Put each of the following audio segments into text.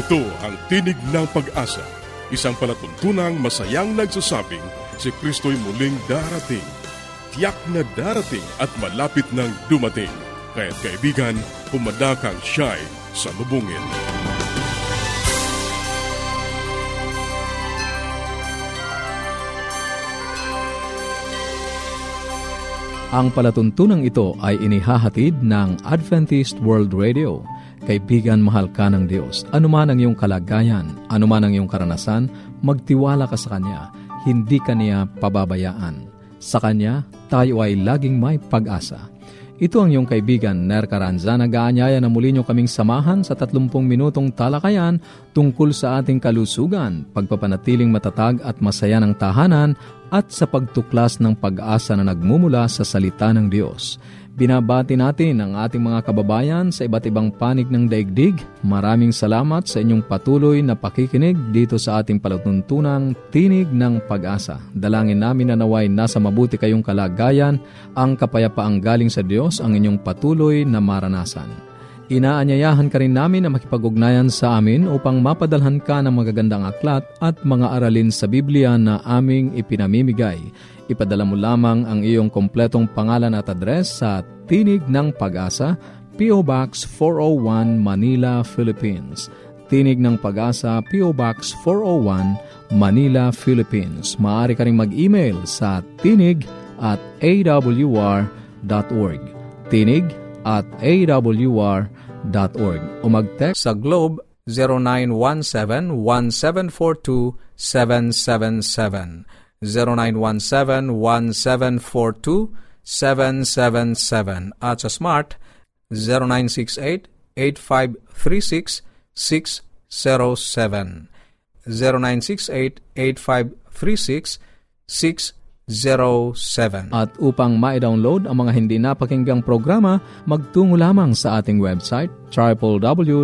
Ito ang Tinig ng Pag-asa, isang palatuntunang masayang nagsasabing si Kristo'y muling darating. Tiyak na darating at malapit nang dumating. Kaya't kaibigan, pumadakang siya'y sa lubungin. Ang palatuntunang ito ay inihahatid ng Adventist World Radio. Kaibigan, mahal ka ng Diyos. Anuman ang iyong kalagayan, anuman ang iyong karanasan, magtiwala ka sa Kanya. Hindi ka niya pababayaan. Sa Kanya, tayo ay laging may pag-asa. Ito ang iyong kaibigan, Ner Caranza, nag-aanyaya na muli niyo kaming samahan sa 30 minutong talakayan tungkol sa ating kalusugan, pagpapanatiling matatag at masaya ng tahanan at sa pagtuklas ng pag-asa na nagmumula sa salita ng Diyos. Binabati natin ang ating mga kababayan sa iba't ibang panig ng daigdig. Maraming salamat sa inyong patuloy na pakikinig dito sa ating palatuntunang Tinig ng Pag-asa. Dalangin namin na naway nasa mabuti kayong kalagayan, ang kapayapaang galing sa Diyos ang inyong patuloy na maranasan. Inaanyayahan ka rin namin na makipag-ugnayan sa amin upang mapadalhan ka ng magagandang aklat at mga aralin sa Biblia na aming ipinamimigay. Ipadala mo lamang ang iyong kompletong pangalan at address sa Tinig ng Pag-asa, P.O. Box 401 Manila, Philippines. Tinig ng Pag-asa, P.O. Box 401 Manila, Philippines. Maaari ka rin mag-email sa tinig at awr.org. Tinig at awr.org. O mag-text sa Globe 0917-1742-777. 0917-1742-777 at sa Smart. 0968-8536-607 0968-8536-607 At upang ma-download ang mga hindi napakinggang programa, magtungo lamang sa ating website www.awr.org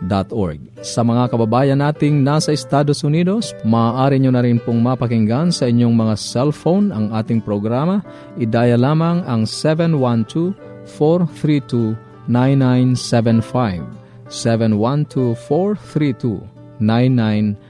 www.awr.org sa mga kababayan nating nasa Estados Unidos, maaari nyo na rin pong mapakinggan sa inyong mga cellphone ang ating programa. Idaya lamang ang 712-432-9975. 712-432-9975.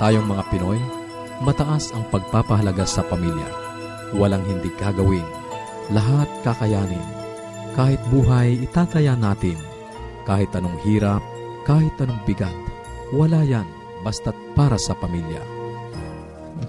Tayong mga Pinoy, mataas ang pagpapahalaga sa pamilya. Walang hindi gagawin. Lahat kakayanin kahit buhay, itataya natin. Kahit anong hirap, kahit anong bigat, wala yan basta't para sa pamilya.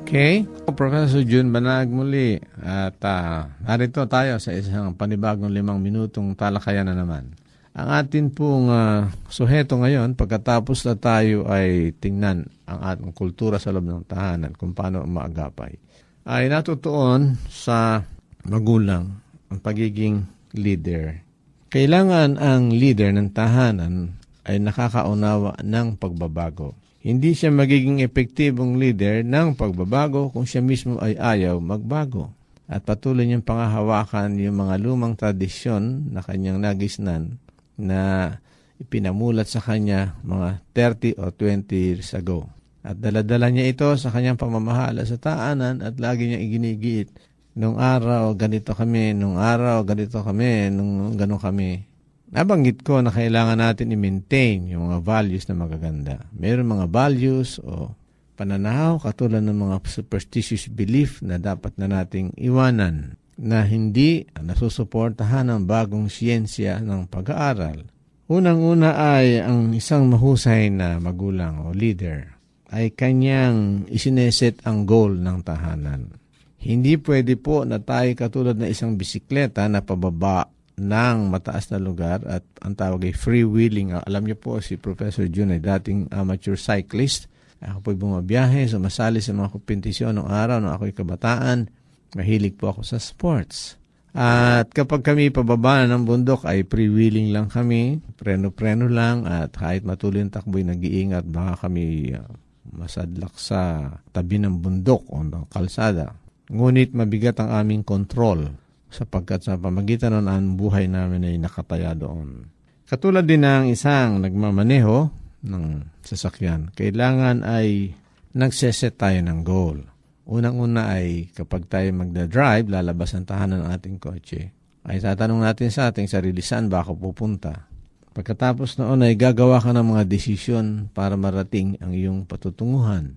Okay. Professor June Banag muli. At uh, narito tayo sa isang panibagong limang minutong talakayan na naman. Ang atin pong uh, suheto ngayon, pagkatapos na tayo ay tingnan ang ating kultura sa loob ng tahanan, kung paano maagapay, ay natutuon sa magulang ang pagiging leader. Kailangan ang leader ng tahanan ay nakakaunawa ng pagbabago. Hindi siya magiging epektibong leader ng pagbabago kung siya mismo ay ayaw magbago. At patuloy niyang pangahawakan yung mga lumang tradisyon na kanyang nagisnan na ipinamulat sa kanya mga 30 o 20 years ago. At daladala niya ito sa kanyang pamamahala sa taanan at lagi niya iginigiit nung araw ganito kami, nung araw ganito kami, nung ganun kami. Nabanggit ko na kailangan natin i-maintain yung mga values na magaganda. Meron mga values o pananaw katulad ng mga superstitious belief na dapat na nating iwanan na hindi nasusuportahan ng bagong siyensya ng pag-aaral. Unang-una ay ang isang mahusay na magulang o leader ay kanyang isineset ang goal ng tahanan hindi pwede po na tayo katulad na isang bisikleta na pababa ng mataas na lugar at ang tawag ay free-wheeling. Ah, alam niyo po si Professor June ay dating amateur cyclist. Ako po'y bumabiyahe, sumasali sa mga kompetisyon ng araw nung ako'y kabataan. Mahilig po ako sa sports. At kapag kami pababa ng bundok ay pre-wheeling lang kami, preno-preno lang at kahit matuloy ang takbo'y nag-iingat baka kami uh, masadlak sa tabi ng bundok o ng kalsada. Ngunit mabigat ang aming kontrol sapagkat sa pamagitan ng ang buhay namin ay nakataya doon. Katulad din ng isang nagmamaneho ng sasakyan, kailangan ay nagseset tayo ng goal. Unang-una ay kapag tayo magda-drive, lalabas ang tahanan ng ating kotse, ay tatanong natin sa ating sarili saan ba ako pupunta. Pagkatapos noon ay gagawa ka ng mga desisyon para marating ang iyong patutunguhan.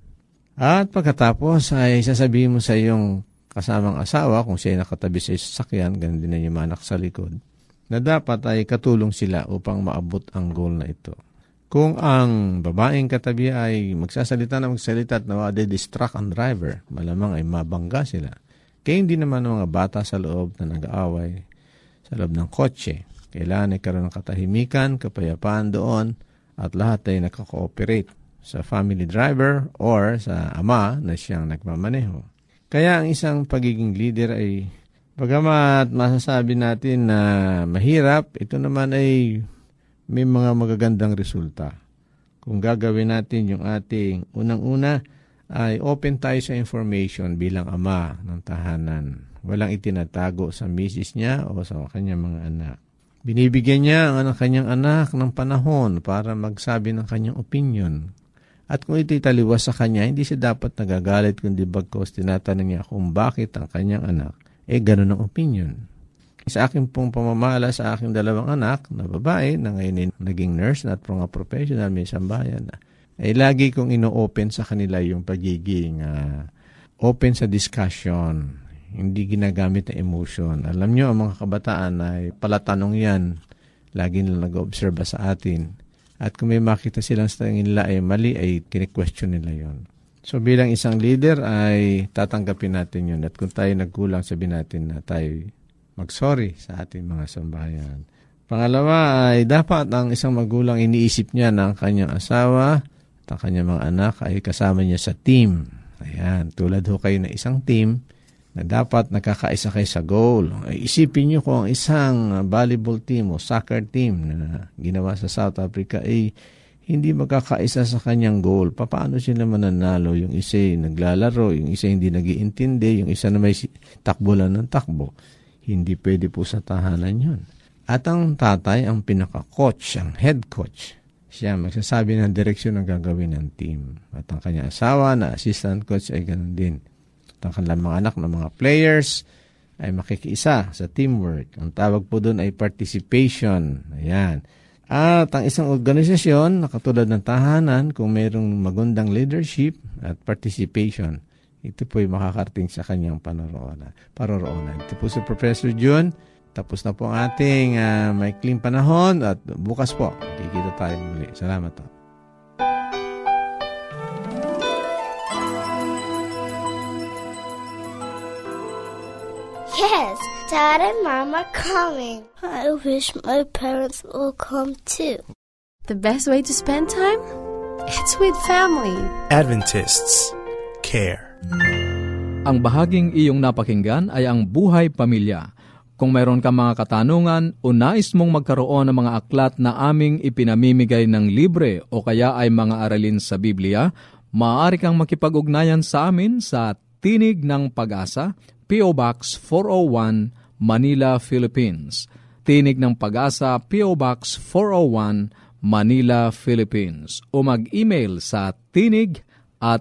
At pagkatapos ay sasabihin mo sa iyong kasamang asawa, kung siya ay nakatabi sa sasakyan, ganun din na yung anak sa likod, na dapat ay katulong sila upang maabot ang goal na ito. Kung ang babaeng katabi ay magsasalita na magsalita at nawade-distract ang driver, malamang ay mabangga sila. Kaya hindi naman ang mga bata sa loob na nag-aaway sa loob ng kotse. Kailangan ay karoon ng katahimikan, kapayapaan doon, at lahat ay nakakooperate sa family driver or sa ama na siyang nagmamaneho. Kaya ang isang pagiging leader ay, bagamat masasabi natin na mahirap, ito naman ay may mga magagandang resulta. Kung gagawin natin yung ating unang-una, ay open tayo sa information bilang ama ng tahanan. Walang itinatago sa misis niya o sa kanyang mga anak. Binibigyan niya ang kanyang anak ng panahon para magsabi ng kanyang opinion. At kung ito'y taliwas sa kanya, hindi siya dapat nagagalit kundi bagkos tinatanong niya kung bakit ang kanyang anak eh ganun ang opinion. Sa akin pong pamamala sa aking dalawang anak na babae na ngayon ay naging nurse na at mga professional may sambayan na, ay lagi kong ino-open sa kanila yung pagiging uh, open sa discussion, hindi ginagamit na emotion. Alam nyo, ang mga kabataan ay palatanong yan, lagi nila nag-observe sa atin. At kung may makita silang sa tingin nila ay mali, ay kine-question nila yon. So bilang isang leader ay tatanggapin natin yun. At kung tayo nagkulang, sabihin natin na tayo magsorry sa ating mga sambahayan. Pangalawa ay dapat ang isang magulang iniisip niya na ang kanyang asawa at ang kanyang mga anak ay kasama niya sa team. Ayan, tulad ho kayo na isang team na dapat nakakaisa kayo sa goal. Isipin niyo kung ang isang volleyball team o soccer team na ginawa sa South Africa ay hindi magkakaisa sa kanyang goal. Paano sila mananalo? Yung isa naglalaro, yung isa hindi nagiintindi, yung isa na may takbo lang ng takbo. Hindi pwede po sa tahanan yun. At ang tatay, ang pinaka-coach, ang head coach, siya magsasabi ng direksyon ng gagawin ng team. At ang kanyang asawa na assistant coach ay ganun din. At ang kanilang mga anak na mga players ay makikiisa sa teamwork. Ang tawag po doon ay participation. Ayan. At ang isang organisasyon na katulad ng tahanan, kung mayroong magandang leadership at participation, ito po'y makakarating sa kanyang panaroonan. paroroonan. Ito po si Professor June. Tapos na po ang ating uh, maikling panahon at bukas po, kikita tayo muli. Salamat po. Yes, Dad and Mom are coming. I wish my parents will come too. The best way to spend time? It's with family. Adventists care. Ang bahaging iyong napakinggan ay ang buhay pamilya. Kung mayroon ka mga katanungan o nais mong magkaroon ng mga aklat na aming ipinamimigay ng libre o kaya ay mga aralin sa Biblia, maaari kang makipag-ugnayan sa amin sa Tinig ng Pag-asa, P.O. Box 401, Manila, Philippines. Tinig ng Pag-asa, P.O. Box 401, Manila, Philippines. O mag-email sa tinig at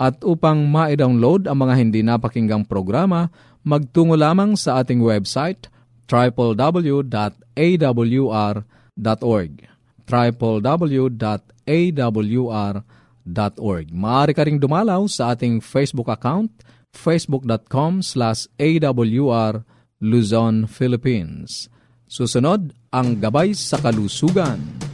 At upang ma-download ang mga hindi napakinggang programa, magtungo lamang sa ating website www.awr.org www.awr.org Maaari ka ring dumalaw sa ating Facebook account facebook.com slash awr Luzon, Philippines. Susunod, ang Gabay sa Kalusugan.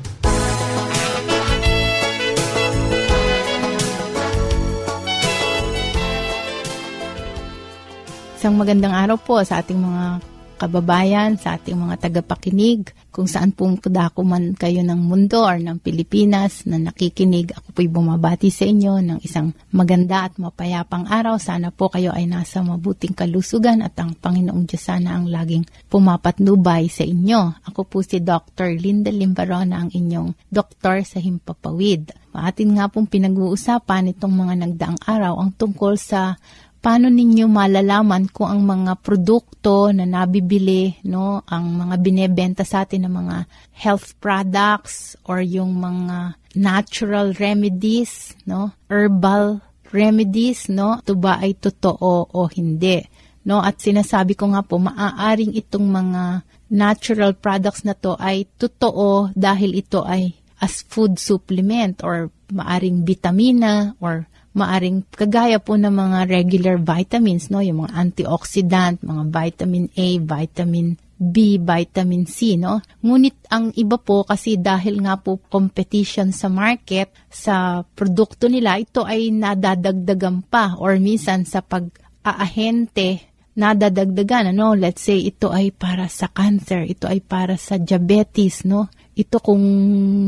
Isang magandang araw po sa ating mga kababayan, sa ating mga tagapakinig, kung saan pong dako man kayo ng mundo or ng Pilipinas na nakikinig, ako po'y bumabati sa inyo ng isang maganda at mapayapang araw. Sana po kayo ay nasa mabuting kalusugan at ang Panginoong Diyos sana ang laging pumapatnubay sa inyo. Ako po si Dr. Linda Limbarona, ang inyong doktor sa Himpapawid. Atin nga pong pinag-uusapan itong mga nagdaang araw ang tungkol sa paano ninyo malalaman kung ang mga produkto na nabibili, no, ang mga binebenta sa atin ng mga health products or yung mga natural remedies, no, herbal remedies, no, ito ba ay totoo o hindi. No, at sinasabi ko nga po, maaaring itong mga natural products na to ay totoo dahil ito ay as food supplement or maaring vitamina or maaring kagaya po ng mga regular vitamins, no? yung mga antioxidant, mga vitamin A, vitamin B, vitamin C, no? Ngunit ang iba po kasi dahil nga po competition sa market, sa produkto nila, ito ay nadadagdagan pa or minsan sa pag-aahente nadadagdagan, ano? Let's say ito ay para sa cancer, ito ay para sa diabetes, no? Ito kung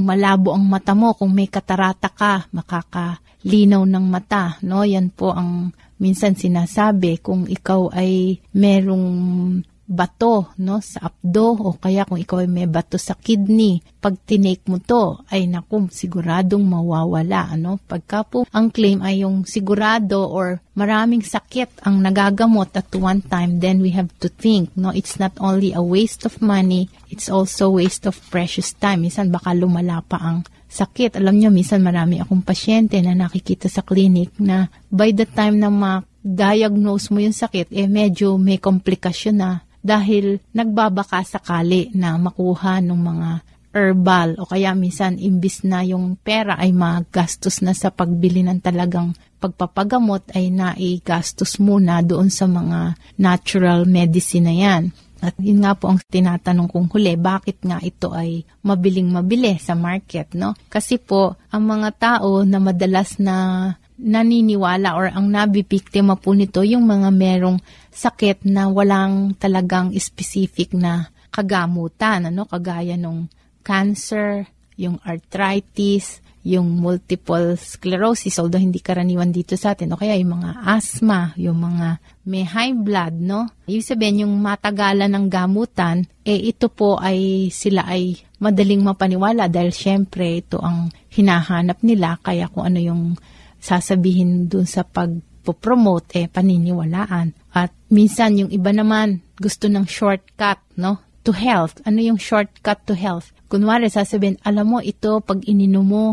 malabo ang mata mo, kung may katarata ka, makakalinaw ng mata, no? Yan po ang minsan sinasabi kung ikaw ay merong bato no sa abdo o kaya kung ikaw ay may bato sa kidney pag tinake mo to ay naku siguradong mawawala ano? Pagka po ang claim ay yung sigurado or maraming sakit ang nagagamot at one time then we have to think no? It's not only a waste of money it's also waste of precious time. Minsan baka lumala pa ang sakit. Alam nyo, minsan marami akong pasyente na nakikita sa clinic na by the time na ma-diagnose mo yung sakit, eh medyo may komplikasyon na dahil nagbabaka sakali na makuha ng mga herbal o kaya minsan imbis na yung pera ay magastos na sa pagbili ng talagang pagpapagamot ay naigastos muna doon sa mga natural medicine na yan. At yun nga po ang tinatanong kong huli, bakit nga ito ay mabiling mabili sa market, no? Kasi po, ang mga tao na madalas na naniniwala or ang nabibiktima po nito yung mga merong sakit na walang talagang specific na kagamutan, ano? Kagaya nung cancer, yung arthritis, yung multiple sclerosis, although hindi karaniwan dito sa atin, o kaya yung mga asthma, yung mga may high blood, no? Ibig sabihin, yung matagalan ng gamutan, eh ito po ay sila ay madaling mapaniwala dahil syempre ito ang hinahanap nila, kaya kung ano yung sasabihin dun sa pagpo-promote, eh paniniwalaan. At minsan yung iba naman gusto ng shortcut, no? To health. Ano yung shortcut to health? Kunwari, sasabihin, alam mo, ito, pag ininom mo,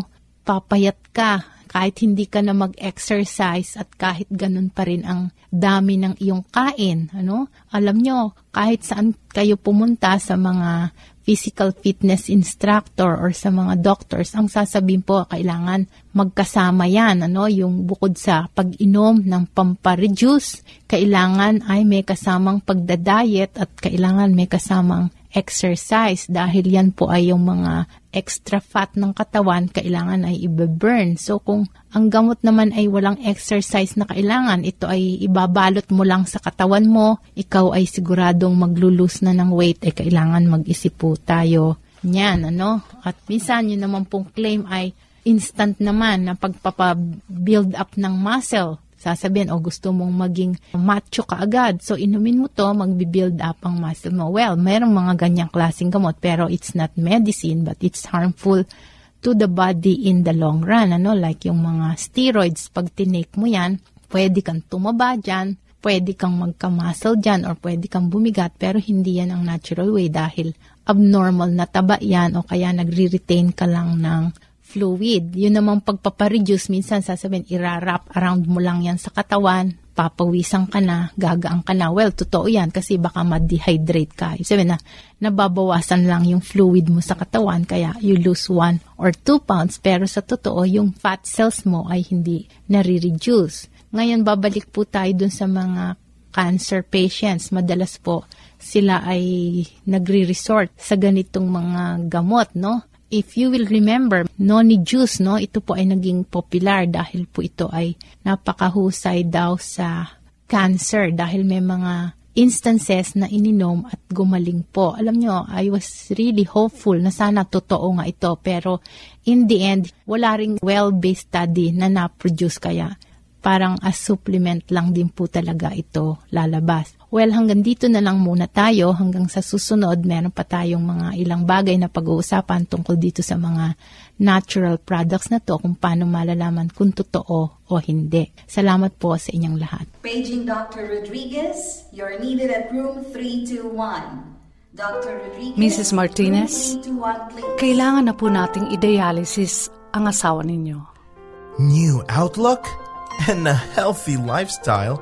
papayat ka kahit hindi ka na mag-exercise at kahit ganun pa rin ang dami ng iyong kain. Ano? Alam nyo, kahit saan kayo pumunta sa mga physical fitness instructor or sa mga doctors, ang sasabihin po, kailangan magkasama yan. Ano? Yung bukod sa pag-inom ng pampareduce, kailangan ay may kasamang pagdadayet at kailangan may kasamang exercise dahil yan po ay yung mga extra fat ng katawan kailangan ay ibe-burn. So kung ang gamot naman ay walang exercise na kailangan, ito ay ibabalot mo lang sa katawan mo, ikaw ay siguradong maglulus na ng weight, eh kailangan mag-isip po tayo niyan, ano? At minsan yun naman pong claim ay instant naman na pagpapa-build up ng muscle sasabihin, o oh, gusto mong maging macho ka agad. So, inumin mo to, magbi-build up ang muscle mo. Well, merong mga ganyang klaseng gamot, pero it's not medicine, but it's harmful to the body in the long run. Ano? Like yung mga steroids, pag tinake mo yan, pwede kang tumaba dyan, pwede kang magka-muscle dyan, or pwede kang bumigat, pero hindi yan ang natural way dahil abnormal na taba yan o kaya nagre-retain ka lang ng fluid. Yun namang pagpapareduce, minsan sasabihin, irarap around mo lang yan sa katawan, papawisan ka na, gagaang ka na. Well, totoo yan kasi baka ma-dehydrate ka. Sabi na, nababawasan lang yung fluid mo sa katawan kaya you lose 1 or 2 pounds. Pero sa totoo, yung fat cells mo ay hindi nare-reduce. Ngayon, babalik po tayo dun sa mga cancer patients. Madalas po, sila ay nagre-resort sa ganitong mga gamot, no? If you will remember, noni juice, no? Ito po ay naging popular dahil po ito ay napakahusay daw sa cancer dahil may mga instances na ininom at gumaling po. Alam nyo, I was really hopeful na sana totoo nga ito. Pero in the end, wala ring well-based study na na-produce kaya parang as supplement lang din po talaga ito lalabas. Well, hanggang dito na lang muna tayo. Hanggang sa susunod, meron pa tayong mga ilang bagay na pag-uusapan tungkol dito sa mga natural products na to kung paano malalaman kung totoo o hindi. Salamat po sa inyong lahat. Paging Dr. Rodriguez, you're needed at room 321. Dr. Rodriguez, Mrs. Martinez, room 321, please. kailangan na po nating i-dialysis ang asawa ninyo. New outlook and a healthy lifestyle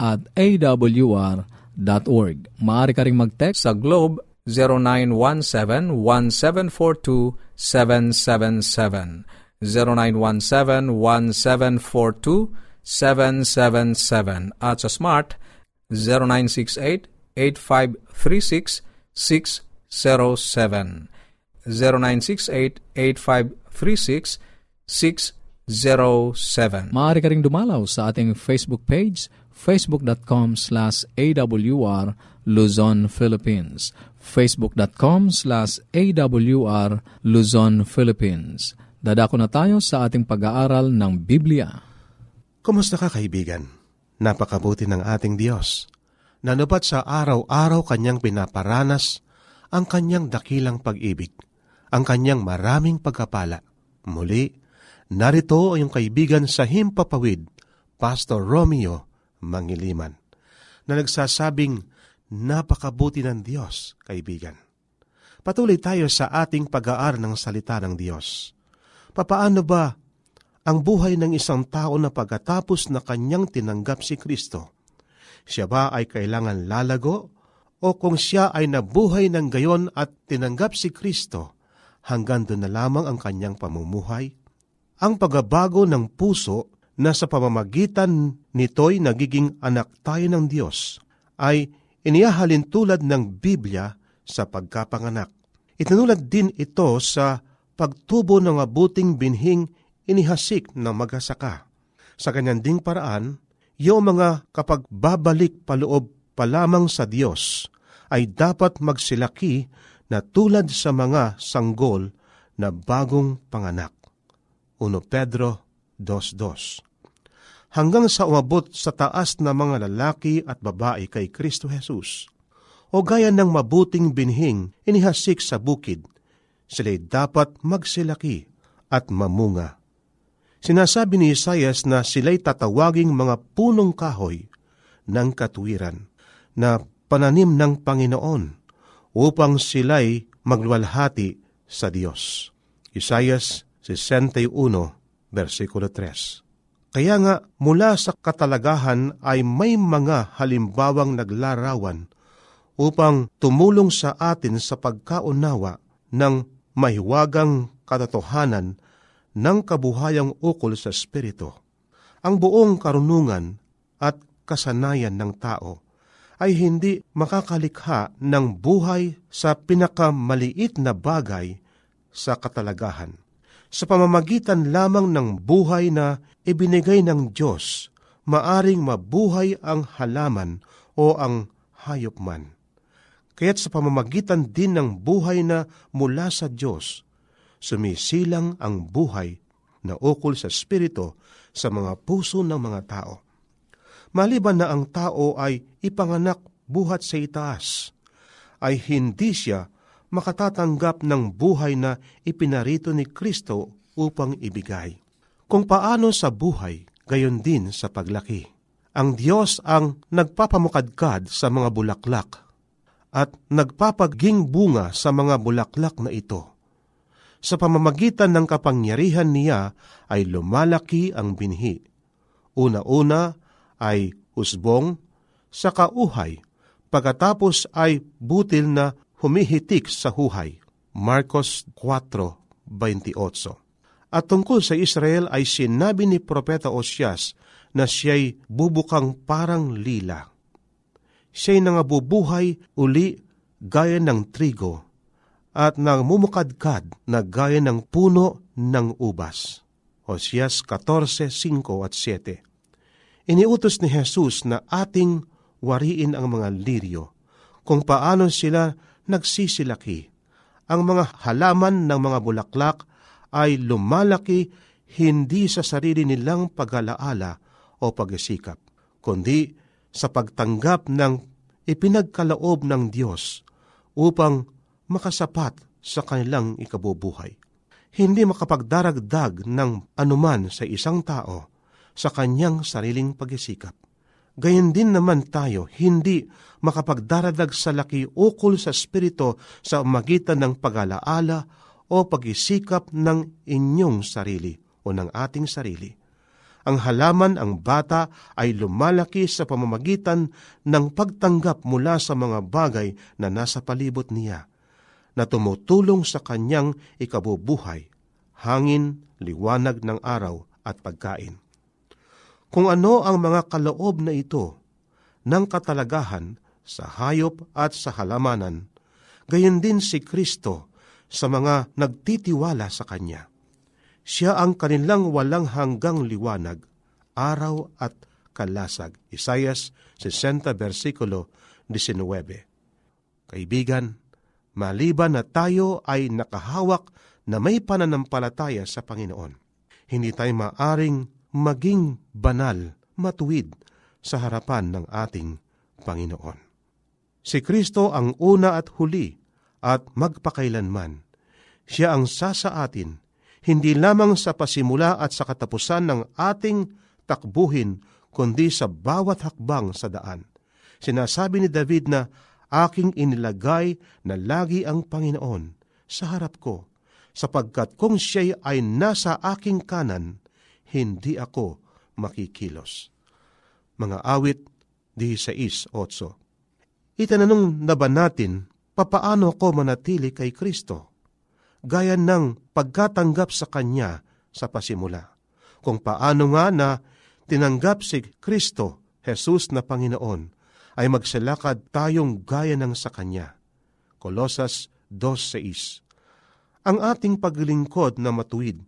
at awr.org. Maaari ka rin mag-text sa Globe 0917-1742-777. 0917-1742-777. At sa Smart 0968-8536-607. 0968-8536-607. Maaari ka rin dumalaw sa ating Facebook page, facebook.com slash awr Luzon, Philippines. facebook.com slash awr Luzon, Philippines. Dadako na tayo sa ating pag-aaral ng Biblia. Kumusta ka kaibigan? Napakabuti ng ating Diyos. Nanupat sa araw-araw kanyang pinaparanas ang kanyang dakilang pag-ibig, ang kanyang maraming pagkapala. Muli, narito ang iyong kaibigan sa Himpapawid, Pastor Romeo Mangiliman, na nagsasabing, napakabuti ng Diyos, kaibigan. Patuloy tayo sa ating pag-aar ng salita ng Diyos. Papaano ba ang buhay ng isang tao na pagkatapos na kanyang tinanggap si Kristo? Siya ba ay kailangan lalago? O kung siya ay nabuhay ng gayon at tinanggap si Kristo, hanggang doon na lamang ang kanyang pamumuhay? Ang pagbabago ng puso na sa pamamagitan nito'y nagiging anak tayo ng Diyos ay inihahalin tulad ng Biblia sa pagkapanganak. Itinulad din ito sa pagtubo ng mabuting binhing inihasik ng magasaka. Sa ganyan ding paraan, yung mga kapag babalik paloob pa lamang sa Diyos ay dapat magsilaki na tulad sa mga sanggol na bagong panganak. 1 Pedro 2.2 Hanggang sa umabot sa taas na mga lalaki at babae kay Kristo Jesus, o gaya ng mabuting binhing inihasik sa bukid, sila'y dapat magsilaki at mamunga. Sinasabi ni Isayas na sila'y tatawaging mga punong kahoy ng katuwiran na pananim ng Panginoon upang sila'y magluwalhati sa Diyos. Isayas 61, versikulo 3. Kaya nga mula sa katalagahan ay may mga halimbawang naglarawan upang tumulong sa atin sa pagkaunawa ng mahiwagang katotohanan ng kabuhayang ukol sa Espiritu. Ang buong karunungan at kasanayan ng tao ay hindi makakalikha ng buhay sa pinakamaliit na bagay sa katalagahan. Sa pamamagitan lamang ng buhay na ibinigay ng Diyos, maaring mabuhay ang halaman o ang hayop man. Kaya't sa pamamagitan din ng buhay na mula sa Diyos, sumisilang ang buhay na ukol sa Espiritu sa mga puso ng mga tao. Maliban na ang tao ay ipanganak buhat sa itaas, ay hindi siya makatatanggap ng buhay na ipinarito ni Kristo upang ibigay. Kung paano sa buhay, gayon din sa paglaki. Ang Diyos ang nagpapamukadkad sa mga bulaklak at nagpapaging bunga sa mga bulaklak na ito. Sa pamamagitan ng kapangyarihan niya ay lumalaki ang binhi. Una-una ay usbong, sa kauhay, pagkatapos ay butil na humihitik sa huhay. Marcos 4.28 At tungkol sa Israel ay sinabi ni Propeta Osyas na siya'y bubukang parang lila. Siya'y nangabubuhay uli gaya ng trigo at nang mumukadkad na gaya ng puno ng ubas. Osyas 14.5 at 7 Iniutos ni Jesus na ating wariin ang mga liryo, kung paano sila nagsisilaki. Ang mga halaman ng mga bulaklak ay lumalaki hindi sa sarili nilang pag-alaala o pag-isikap, kundi sa pagtanggap ng ipinagkalaob ng Diyos upang makasapat sa kanilang ikabubuhay. Hindi makapagdaragdag ng anuman sa isang tao sa kanyang sariling pag-isikap. Gayon din naman tayo, hindi makapagdaradag sa laki ukol sa Espiritu sa magitan ng pag-alaala o pag-isikap ng inyong sarili o ng ating sarili. Ang halaman, ang bata, ay lumalaki sa pamamagitan ng pagtanggap mula sa mga bagay na nasa palibot niya, na tumutulong sa kanyang ikabubuhay, hangin, liwanag ng araw at pagkain kung ano ang mga kaloob na ito ng katalagahan sa hayop at sa halamanan, gayon din si Kristo sa mga nagtitiwala sa Kanya. Siya ang kanilang walang hanggang liwanag, araw at kalasag. Isayas 60 versikulo 19. Kaibigan, maliban na tayo ay nakahawak na may pananampalataya sa Panginoon, hindi tayo maaring maging banal, matuwid sa harapan ng ating Panginoon. Si Kristo ang una at huli at magpakailanman. Siya ang sasa atin, hindi lamang sa pasimula at sa katapusan ng ating takbuhin, kundi sa bawat hakbang sa daan. Sinasabi ni David na, aking inilagay na lagi ang Panginoon sa harap ko, sapagkat kung siya ay nasa aking kanan, hindi ako makikilos. Mga awit 16.8 Itananong na ba natin, papaano ako manatili kay Kristo? Gaya ng pagkatanggap sa Kanya sa pasimula. Kung paano nga na tinanggap si Kristo, Jesus na Panginoon, ay magsalakad tayong gaya ng sa Kanya. Kolosas 2.6 Ang ating paglingkod na matuwid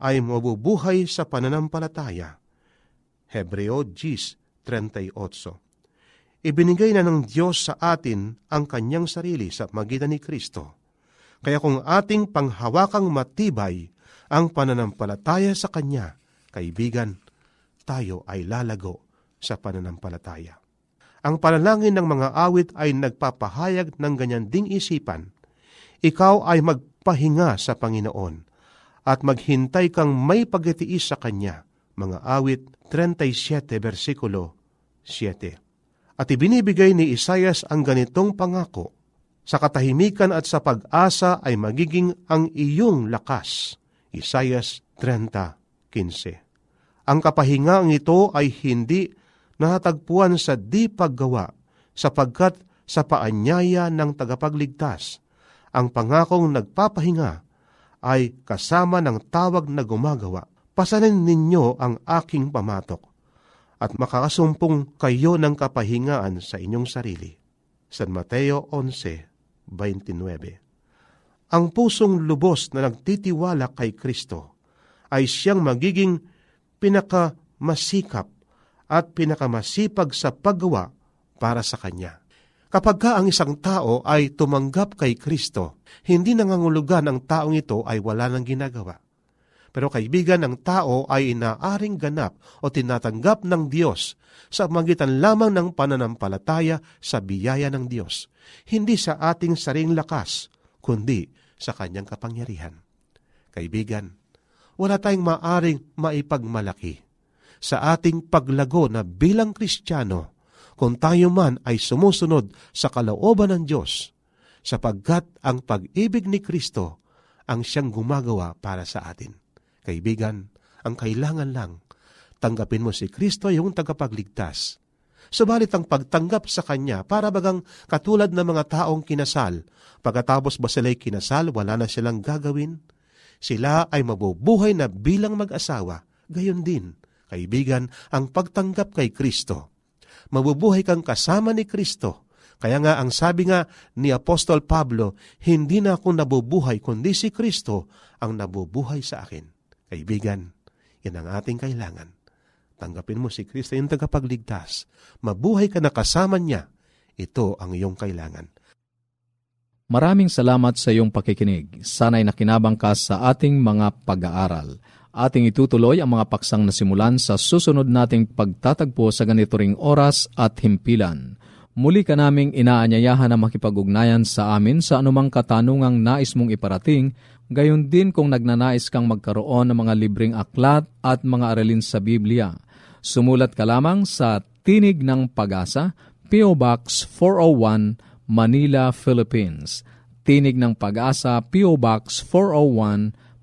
ay mabubuhay sa pananampalataya. Hebreo 10.38 Ibinigay na ng Diyos sa atin ang kanyang sarili sa magitan ni Kristo. Kaya kung ating panghawakang matibay ang pananampalataya sa Kanya, kaibigan, tayo ay lalago sa pananampalataya. Ang panalangin ng mga awit ay nagpapahayag ng ganyan ding isipan. Ikaw ay magpahinga sa Panginoon at maghintay kang may pagtitiis sa Kanya. Mga awit 37 versikulo 7. At ibinibigay ni Isayas ang ganitong pangako, sa katahimikan at sa pag-asa ay magiging ang iyong lakas. Isayas 30.15 Ang kapahingaang ito ay hindi natatagpuan sa di paggawa, sapagkat sa paanyaya ng tagapagligtas, ang pangakong nagpapahinga ay kasama ng tawag na gumagawa, pasanin ninyo ang aking pamatok at makakasumpong kayo ng kapahingaan sa inyong sarili. San Mateo 11.29 Ang pusong lubos na nagtitiwala kay Kristo ay siyang magiging pinakamasikap at pinakamasipag sa paggawa para sa Kanya. Kapag ka ang isang tao ay tumanggap kay Kristo, hindi nangangulugan ang taong ito ay wala nang ginagawa. Pero kaibigan, ang tao ay inaaring ganap o tinatanggap ng Diyos sa magitan lamang ng pananampalataya sa biyaya ng Diyos, hindi sa ating saring lakas, kundi sa Kanyang kapangyarihan. Kaibigan, wala tayong maaring maipagmalaki sa ating paglago na bilang Kristiyano kung tayo man ay sumusunod sa kalooban ng Diyos, sapagkat ang pag-ibig ni Kristo ang siyang gumagawa para sa atin. Kaibigan, ang kailangan lang, tanggapin mo si Kristo yung tagapagligtas. Subalit ang pagtanggap sa Kanya para bagang katulad ng mga taong kinasal, pagkatapos ba sila'y kinasal, wala na silang gagawin? Sila ay mabubuhay na bilang mag-asawa. Gayon din, kaibigan, ang pagtanggap kay Kristo mabubuhay kang kasama ni Kristo. Kaya nga ang sabi nga ni Apostol Pablo, hindi na ako nabubuhay kundi si Kristo ang nabubuhay sa akin. Kaibigan, yan ang ating kailangan. Tanggapin mo si Kristo yung tagapagligtas. Mabuhay ka na kasama niya. Ito ang iyong kailangan. Maraming salamat sa iyong pakikinig. Sana'y nakinabang ka sa ating mga pag-aaral ating itutuloy ang mga paksang nasimulan sa susunod nating pagtatagpo sa ganito ring oras at himpilan. Muli ka naming inaanyayahan na makipag-ugnayan sa amin sa anumang katanungang nais mong iparating, gayon din kung nagnanais kang magkaroon ng mga libreng aklat at mga aralin sa Biblia. Sumulat ka lamang sa Tinig ng Pag-asa, P.O. Box 401, Manila, Philippines. Tinig ng Pag-asa, P.O. Box 401,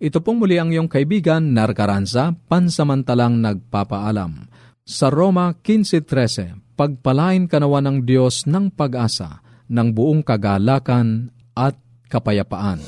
ito pong muli ang iyong kaibigan, Narcaranza, pansamantalang nagpapaalam. Sa Roma 15.13, pagpalain kanawa ng Diyos ng pag-asa, ng buong kagalakan at kapayapaan.